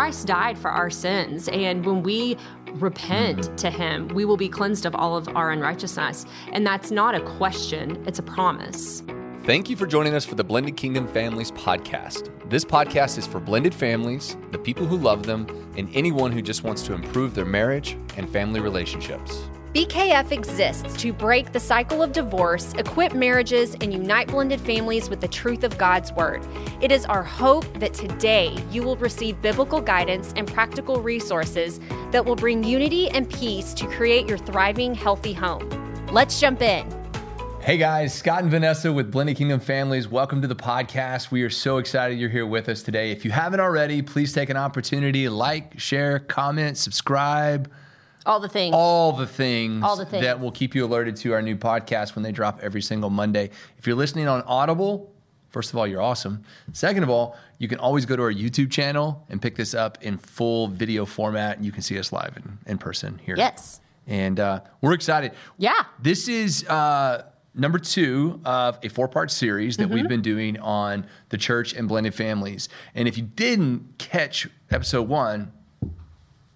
Christ died for our sins. And when we repent to him, we will be cleansed of all of our unrighteousness. And that's not a question, it's a promise. Thank you for joining us for the Blended Kingdom Families podcast. This podcast is for blended families, the people who love them, and anyone who just wants to improve their marriage and family relationships. BKF exists to break the cycle of divorce, equip marriages, and unite blended families with the truth of God's Word. It is our hope that today you will receive biblical guidance and practical resources that will bring unity and peace to create your thriving, healthy home. Let's jump in. Hey guys, Scott and Vanessa with Blended Kingdom Families. Welcome to the podcast. We are so excited you're here with us today. If you haven't already, please take an opportunity like, share, comment, subscribe. All the things. All the things. All the things. That will keep you alerted to our new podcast when they drop every single Monday. If you're listening on Audible, first of all, you're awesome. Second of all, you can always go to our YouTube channel and pick this up in full video format, and you can see us live in, in person here. Yes. And uh, we're excited. Yeah. This is uh, number two of a four part series that we've been doing on the church and blended families. And if you didn't catch episode one,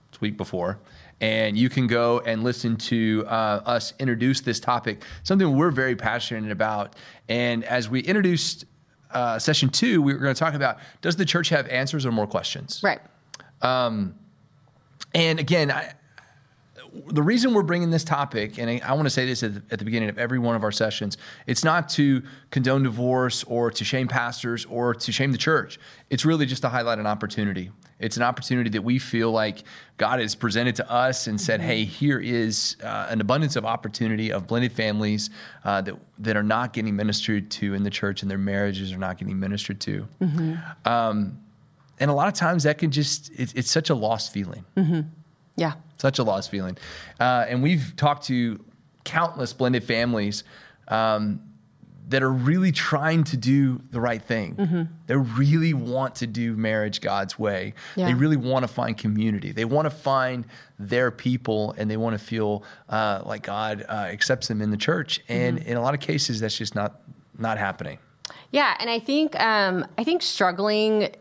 it's week before, and you can go and listen to uh, us introduce this topic, something we're very passionate about. And as we introduced uh, session two, we were going to talk about does the church have answers or more questions? Right. And again, I, the reason we're bringing this topic, and I, I want to say this at the, at the beginning of every one of our sessions, it's not to condone divorce or to shame pastors or to shame the church. It's really just to highlight an opportunity. It's an opportunity that we feel like God has presented to us and said, "Hey, here is uh, an abundance of opportunity of blended families uh, that that are not getting ministered to in the church, and their marriages are not getting ministered to." Um, and a lot of times that can just it, it's such a lost feeling Yeah. such a lost feeling. Uh, and we've talked to countless blended families um, that are really trying to do the right thing. They really want to do marriage God's way. Yeah. They really want to find community. They want to find their people and they want to feel uh, like God uh, accepts them in the church. And in a lot of cases, that's just not not happening. Yeah, and I think um, I think struggling.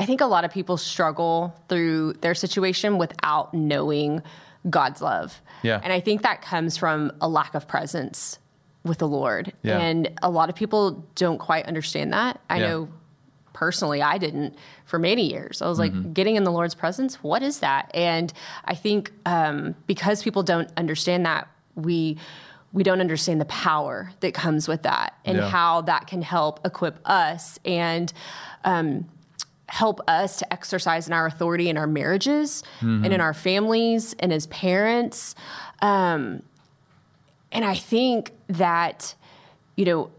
I think a lot of people struggle through their situation without knowing God's love. Yeah. and I think that comes from a lack of presence with the Lord, Yeah. and a lot of people don't quite understand that. I Yeah. know personally I didn't for many years. I was like, Mm-hmm. getting in the Lord's presence, what is that? And I think um, because people don't understand that, we we don't understand the power that comes with that and Yeah. how that can help equip us and um, help us to exercise in our authority in our marriages and in our families and as parents. Um, and I think that, you know,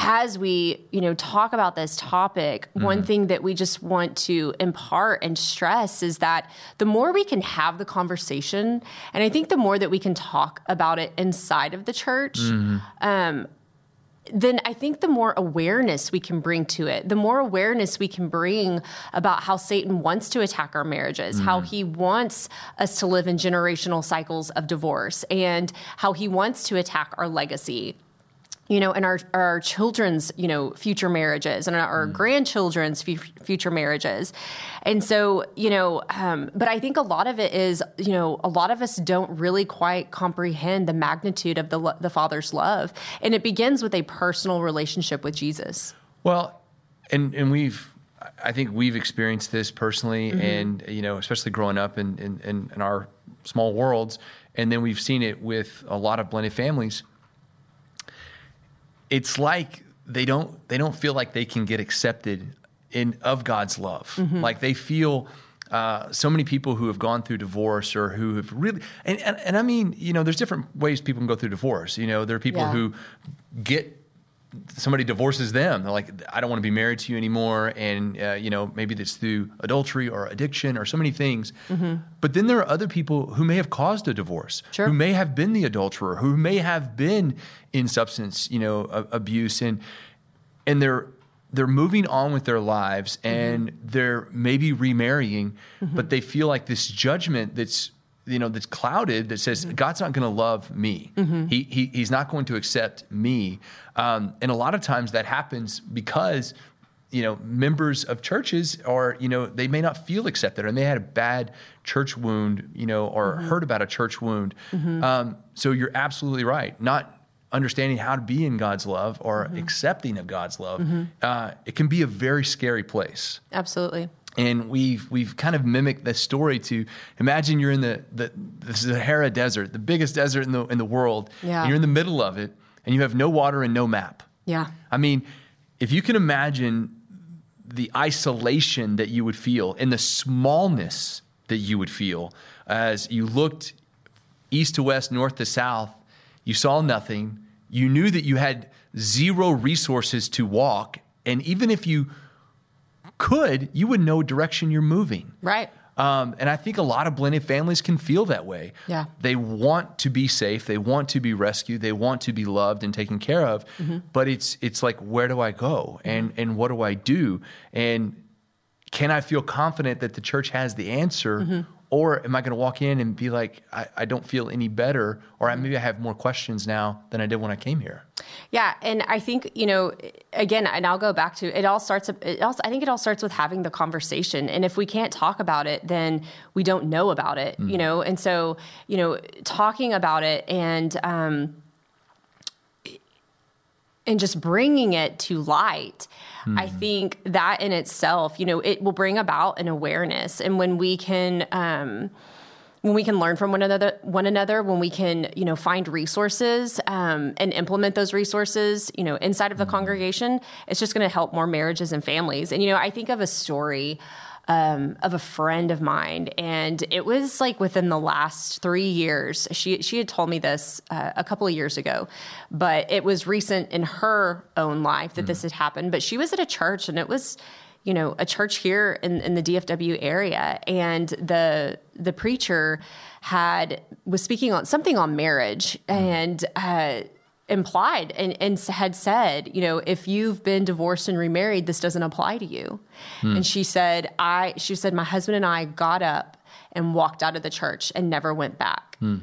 as we you know talk about this topic one thing that we just want to impart and stress is that the more we can have the conversation and i think the more that we can talk about it inside of the church um, then I think the more awareness we can bring to it, the more awareness we can bring about how Satan wants to attack our marriages, how mm-hmm. he wants us to live in generational cycles of divorce, and how he wants to attack our legacy you know, and our our children's, you know, future marriages and our grandchildren's fu- future marriages. And so, you know, um, but I think a lot of it is, you know, a lot of us don't really quite comprehend the magnitude of the lo- the Father's love, and it begins with a personal relationship with Jesus. Well, and and we've, I think we've experienced this personally, and you know, especially growing up in, in in in our small worlds, and then we've seen it with a lot of blended families. It's like they don't they don't feel like they can get accepted in of God's love. Like they feel. Uh, so many people who have gone through divorce or who have really and, and, and I mean, you know, there's different ways people can go through divorce. You know, there are people Yeah. who get somebody divorces them. They're like, I don't want to be married to you anymore. And, uh, you know, maybe that's through adultery or addiction or so many things. Mm-hmm. But then there are other people who may have caused a divorce, Sure. who may have been the adulterer, who may have been in substance, you know, a- abuse. And, and they're, they're moving on with their lives mm-hmm. and they're maybe remarrying, mm-hmm. but they feel like this judgment that's you know that's clouded that says God's not going to love me. He, he he's not going to accept me. Um, and a lot of times that happens because you know, members of churches are, you know, they may not feel accepted and they had a bad church wound, you know, or mm-hmm. heard about a church wound. Mm-hmm. Um, so you're absolutely right. Not understanding how to be in God's love or mm-hmm. accepting of God's love, mm-hmm. uh, it can be a very scary place. Absolutely. And we've we've kind of mimicked this story to imagine you're in the, the, the Sahara Desert, the biggest desert in the in the world. Yeah. you're in the middle of it, and you have no water and no map. Yeah. I mean, if you can imagine the isolation that you would feel and the smallness that you would feel as you looked east to west, north to south, you saw nothing. You knew that you had zero resources to walk. And even if you could, you would know direction you're moving. Right. Um, and I think a lot of blended families can feel that way. Yeah. They want to be safe. They want to be rescued. They want to be loved and taken care of. Mm-hmm. But it's it's like, where do I go? And and what do I do? And can I feel confident that the church has the answer? Mm-hmm. Or am I going to walk in and be like, I, I don't feel any better, or maybe I have more questions now than I did when I came here? Yeah, and I think you know, again, and I'll go back to it. All starts. It also, I think it all starts with having the conversation, and if we can't talk about it, then we don't know about it. Mm-hmm. You know, and so you know, talking about it and. Um, and just bringing it to light mm-hmm. i think that in itself you know it will bring about an awareness and when we can um, when we can learn from one another one another when we can you know find resources um, and implement those resources you know inside of the mm-hmm. congregation it's just going to help more marriages and families and you know i think of a story um, of a friend of mine, and it was like within the last three years. She she had told me this uh, a couple of years ago, but it was recent in her own life that mm. this had happened. But she was at a church, and it was you know a church here in, in the DFW area, and the the preacher had was speaking on something on marriage, mm. and. Uh, implied and, and had said, you know, if you've been divorced and remarried, this doesn't apply to you. Hmm. And she said, I, she said, my husband and I got up and walked out of the church and never went back. Hmm.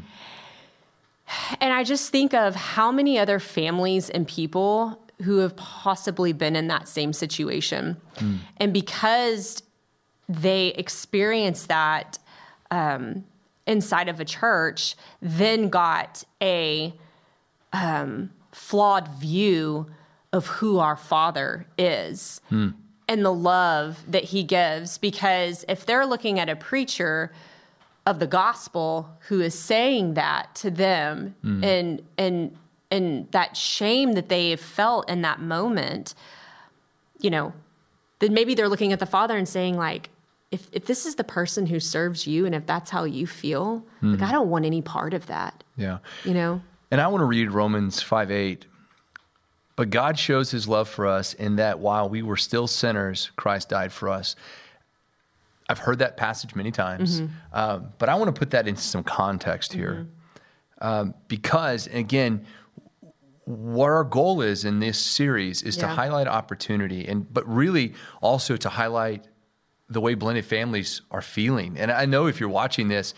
And I just think of how many other families and people who have possibly been in that same situation. Hmm. And because they experienced that um, inside of a church, then got a um, flawed view of who our Father is hmm. and the love that He gives. Because if they're looking at a preacher of the gospel who is saying that to them hmm. and and and that shame that they have felt in that moment, you know, then maybe they're looking at the Father and saying like, if, if this is the person who serves you and if that's how you feel, mm. like hmm. I don't want any part of that. Yeah. You know? And I want to read Romans 5 8. But God shows his love for us in that while we were still sinners, Christ died for us. I've heard that passage many times, mm-hmm. um, but I want to put that into some context here. Mm-hmm. Um, because, again, what our goal is in this series is yeah. to highlight opportunity and but really also to highlight the way blended families are feeling and i know if you're watching this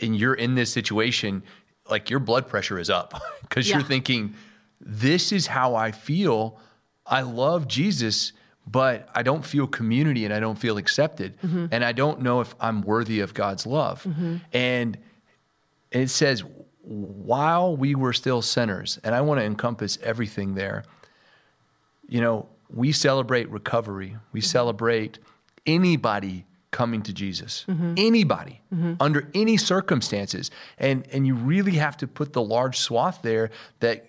and you're in this situation like your blood pressure is up because yeah. you're thinking, this is how I feel. I love Jesus, but I don't feel community and I don't feel accepted. Mm-hmm. And I don't know if I'm worthy of God's love. Mm-hmm. And it says, while we were still sinners, and I want to encompass everything there, you know, we celebrate recovery, we mm-hmm. celebrate anybody coming to Jesus. Mm-hmm. Anybody mm-hmm. under any circumstances. And and you really have to put the large swath there that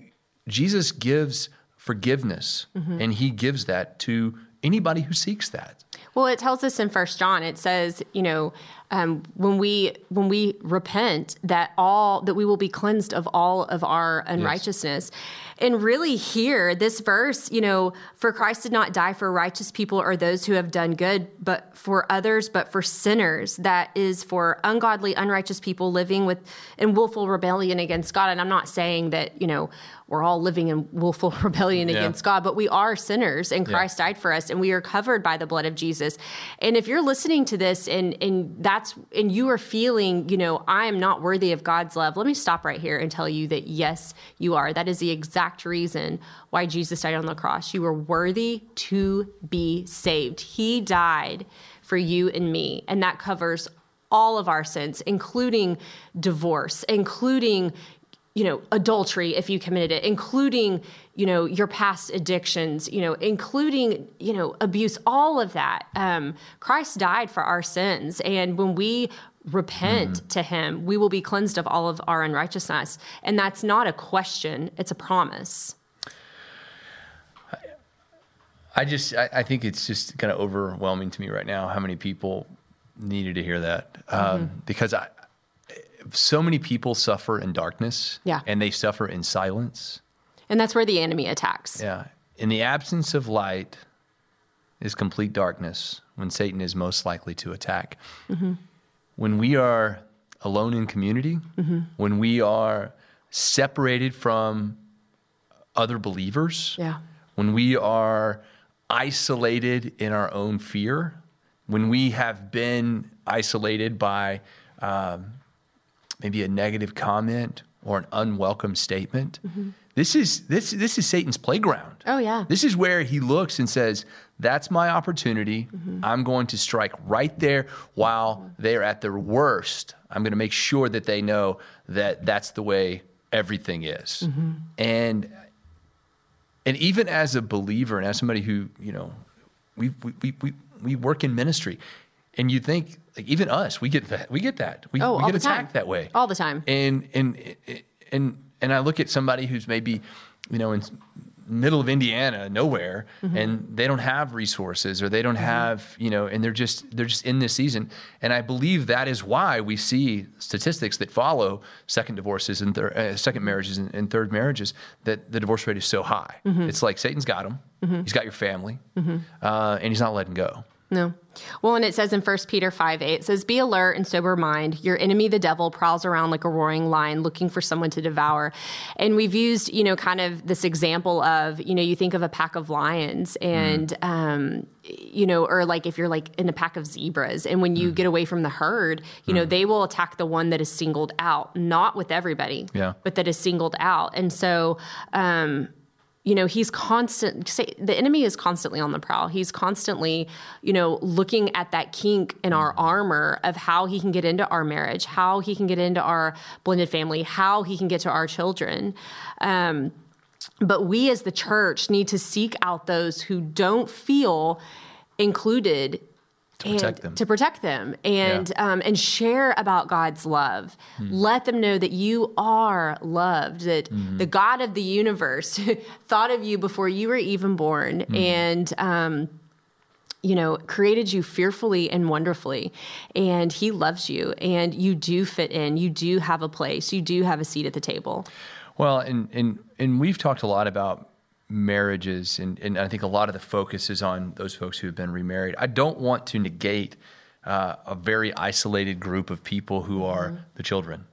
Jesus gives forgiveness mm-hmm. and he gives that to anybody who seeks that. Well, it tells us in First John. It says, you know, um, when we when we repent, that all that we will be cleansed of all of our unrighteousness. Yes. And really, here, this verse, you know, for Christ did not die for righteous people or those who have done good, but for others, but for sinners. That is for ungodly, unrighteous people living with in willful rebellion against God. And I'm not saying that, you know, we're all living in willful rebellion yeah. against God, but we are sinners and Christ yeah. died for us and we are covered by the blood of Jesus. And if you're listening to this and and that's that's and you are feeling, you know, I am not worthy of God's love. Let me stop right here and tell you that yes, you are. That is the exact reason why Jesus died on the cross. You are worthy to be saved. He died for you and me, and that covers all of our sins, including divorce, including you know adultery if you committed it including you know your past addictions you know including you know abuse all of that um, christ died for our sins and when we repent mm-hmm. to him we will be cleansed of all of our unrighteousness and that's not a question it's a promise i just i, I think it's just kind of overwhelming to me right now how many people needed to hear that um, mm-hmm. because I, so many people suffer in darkness. Yeah. And they suffer in silence. And that's where the enemy attacks. Yeah. In the absence of light is complete darkness when Satan is most likely to attack. Mm-hmm. When we are alone in community, mm-hmm. when we are separated from other believers, yeah. when we are isolated in our own fear, when we have been isolated by um, maybe a negative comment or an unwelcome statement. Mm-hmm. This is this this is Satan's playground. Oh yeah. This is where he looks and says, "That's my opportunity. Mm-hmm. I'm going to strike right there while they're at their worst. I'm going to make sure that they know that that's the way everything is." Mm-hmm. And and even as a believer and as somebody who you know, we we we we work in ministry, and you think like even us, we get that. We get that. We, oh, we get attacked time. that way all the time. And and and and I look at somebody who's maybe, you know, in middle of Indiana, nowhere, mm-hmm. and they don't have resources or they don't mm-hmm. have, you know, and they're just they're just in this season. And I believe that is why we see statistics that follow second divorces and thir- uh, second marriages and, and, third marriages that the divorce rate is so high. Mm-hmm. It's like Satan's got them. Mm-hmm. He's got your family, mm-hmm. uh, and he's not letting go. No. Well, and it says in 1 Peter 5 8, it says, Be alert and sober mind. Your enemy, the devil, prowls around like a roaring lion looking for someone to devour. And we've used, you know, kind of this example of, you know, you think of a pack of lions and, mm. um, you know, or like if you're like in a pack of zebras and when you mm. get away from the herd, you mm. know, they will attack the one that is singled out, not with everybody, yeah. but that is singled out. And so, um, you know he's constant say, the enemy is constantly on the prowl. He's constantly you know looking at that kink in our armor of how he can get into our marriage how he can get into our blended family how he can get to our children. Um, but we as the church need to seek out those who don't feel included to protect them. To protect them and yeah. um, and share about God's love. Mm. Let them know that you are loved. That mm-hmm. the God of the universe thought of you before you were even born, mm. and um, you know created you fearfully and wonderfully, and He loves you, and you do fit in. You do have a place. You do have a seat at the table. Well, and and and we've talked a lot about marriages, and, and I think a lot of the focus is on those folks who have been remarried. I don't want to negate uh, a very isolated group of people who are mm-hmm. the children,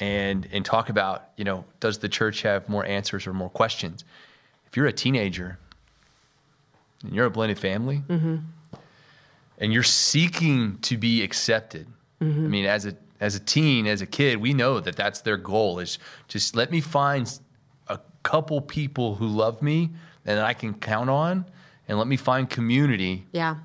and and talk about you know does the church have more answers or more questions? If you're a teenager and you're a blended family, mm-hmm. and you're seeking to be accepted, mm-hmm. I mean, as a as a teen, as a kid, we know that that's their goal is just let me find couple people who love me and I can count on, and let me find community. Yeah.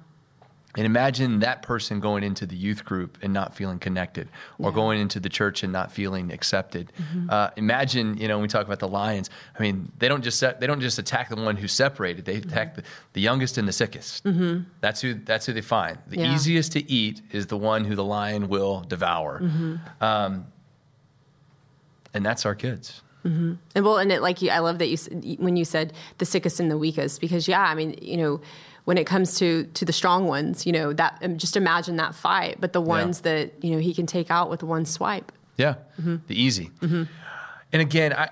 And imagine that person going into the youth group and not feeling connected, or yeah. going into the church and not feeling accepted. Mm-hmm. Uh, imagine, you know, when we talk about the lions. I mean, they don't just they don't just attack the one who's separated; they mm-hmm. attack the, the, youngest and the sickest. Mm-hmm. That's who that's who they find. The yeah. easiest to eat is the one who the lion will devour, mm-hmm. um, and that's our kids. Mm-hmm. And well, and it like you, I love that you when you said the sickest and the weakest because yeah, I mean you know when it comes to to the strong ones, you know that um, just imagine that fight, but the ones yeah. that you know he can take out with one swipe. Yeah, mm-hmm. the easy. Mm-hmm. And again, I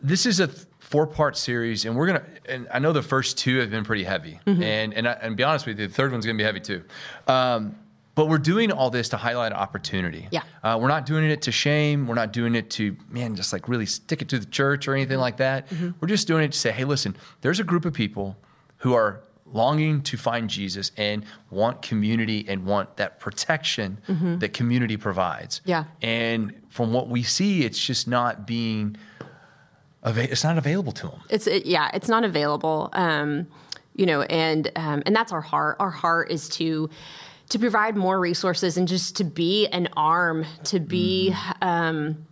this is a four part series, and we're gonna. And I know the first two have been pretty heavy, mm-hmm. and and I, and be honest with you, the third one's gonna be heavy too. Um, but we're doing all this to highlight opportunity. Yeah. Uh, we're not doing it to shame. We're not doing it to, man, just like really stick it to the church or anything like that. Mm-hmm. We're just doing it to say, hey, listen, there's a group of people who are longing to find Jesus and want community and want that protection that community provides. Yeah. And from what we see, it's just not being, ava- it's not available to them. It's it, yeah, it's not available. Um, you know, and um, and that's our heart. Our heart is to to provide more resources and just to be an arm, to be. Um,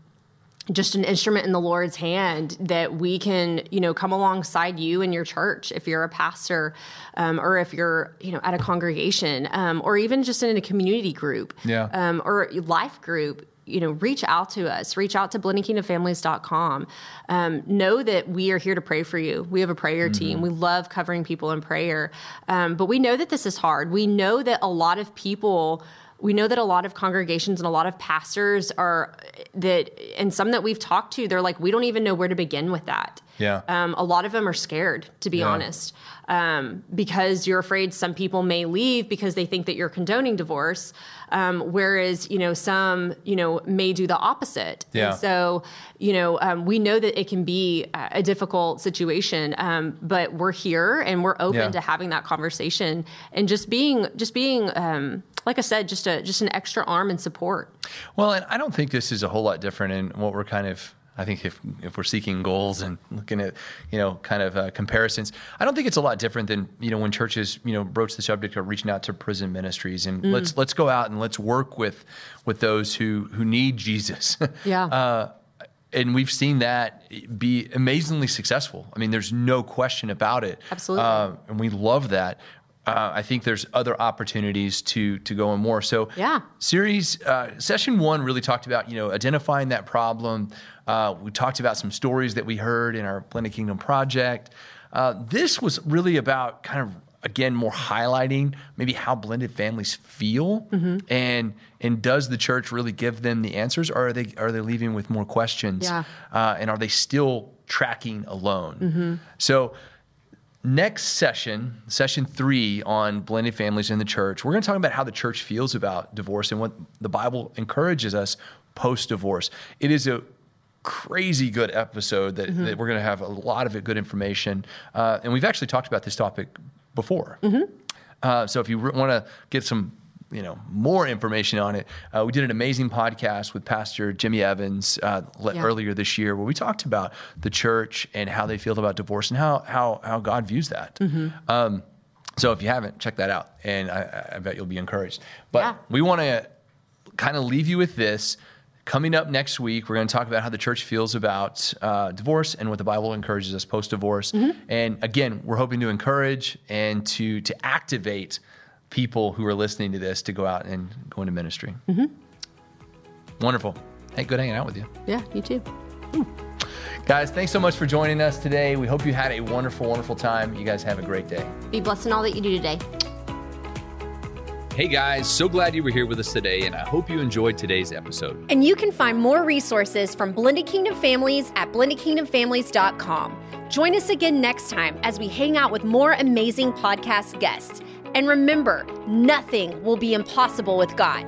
just an instrument in the Lord's hand that we can, you know, come alongside you and your church if you're a pastor, um, or if you're, you know, at a congregation, um, or even just in a community group, Yeah. um, or life group. You know, reach out to us. Reach out to blendingkingdomfamilies.com. Um, know that we are here to pray for you. We have a prayer team. We love covering people in prayer, um, but we know that this is hard. We know that a lot of people we know that a lot of congregations and a lot of pastors are that and some that we've talked to they're like we don't even know where to begin with that Yeah. um, a lot of them are scared to be Yeah. honest um, because you're afraid some people may leave because they think that you're condoning divorce um, whereas you know some you know may do the opposite Yeah. and so you know um, we know that it can be a difficult situation um, but we're here and we're open Yeah. to having that conversation and just being just being um, like I said, just a just an extra arm and support. Well, and I don't think this is a whole lot different in what we're kind of. I think if if we're seeking goals and looking at you know kind of uh, comparisons, I don't think it's a lot different than you know when churches you know broach the subject of reaching out to prison ministries and let's let's go out and let's work with with those who who need Jesus. Yeah. Uh, and we've seen that be amazingly successful. I mean, there's no question about it. Absolutely. Uh, and we love that. Uh, I think there's other opportunities to to go in more. So Yeah. series uh, session one really talked about you know identifying that problem. Uh, we talked about some stories that we heard in our Blended Kingdom project. Uh, this was really about kind of again more highlighting maybe how blended families feel Mm-hmm. and and does the church really give them the answers or are they are they leaving with more questions Yeah. uh, and are they still tracking alone Mm-hmm. so next session, session three on blended families in the church, we're going to talk about how the church feels about divorce and what the Bible encourages us post divorce. It is a crazy good episode that, that we're going to have a lot of good information. Uh, and we've actually talked about this topic before. Uh, so if you want to get some, you know, more information on it, uh, we did an amazing podcast with Pastor Jimmy Evans uh, le- Yeah. earlier this year where we talked about the church and how they feel about divorce and how how how God views that. Um, so if you haven't, check that out, and I, I bet you'll be encouraged. But Yeah. we want to kind of leave you with this. Coming up next week, we're going to talk about how the church feels about uh, divorce and what the Bible encourages us post divorce. And again, we're hoping to encourage and to to activate people who are listening to this to go out and go into ministry. Mm-hmm. Wonderful. Hey, good hanging out with you. Yeah, you too. Hmm. Guys, thanks so much for joining us today. We hope you had a wonderful, wonderful time. You guys have a great day. Be blessed in all that you do today. Hey guys, so glad you were here with us today, and I hope you enjoyed today's episode. And you can find more resources from Blended Kingdom Families at blendedkingdomfamilies.com. Join us again next time as we hang out with more amazing podcast guests. And remember, nothing will be impossible with God.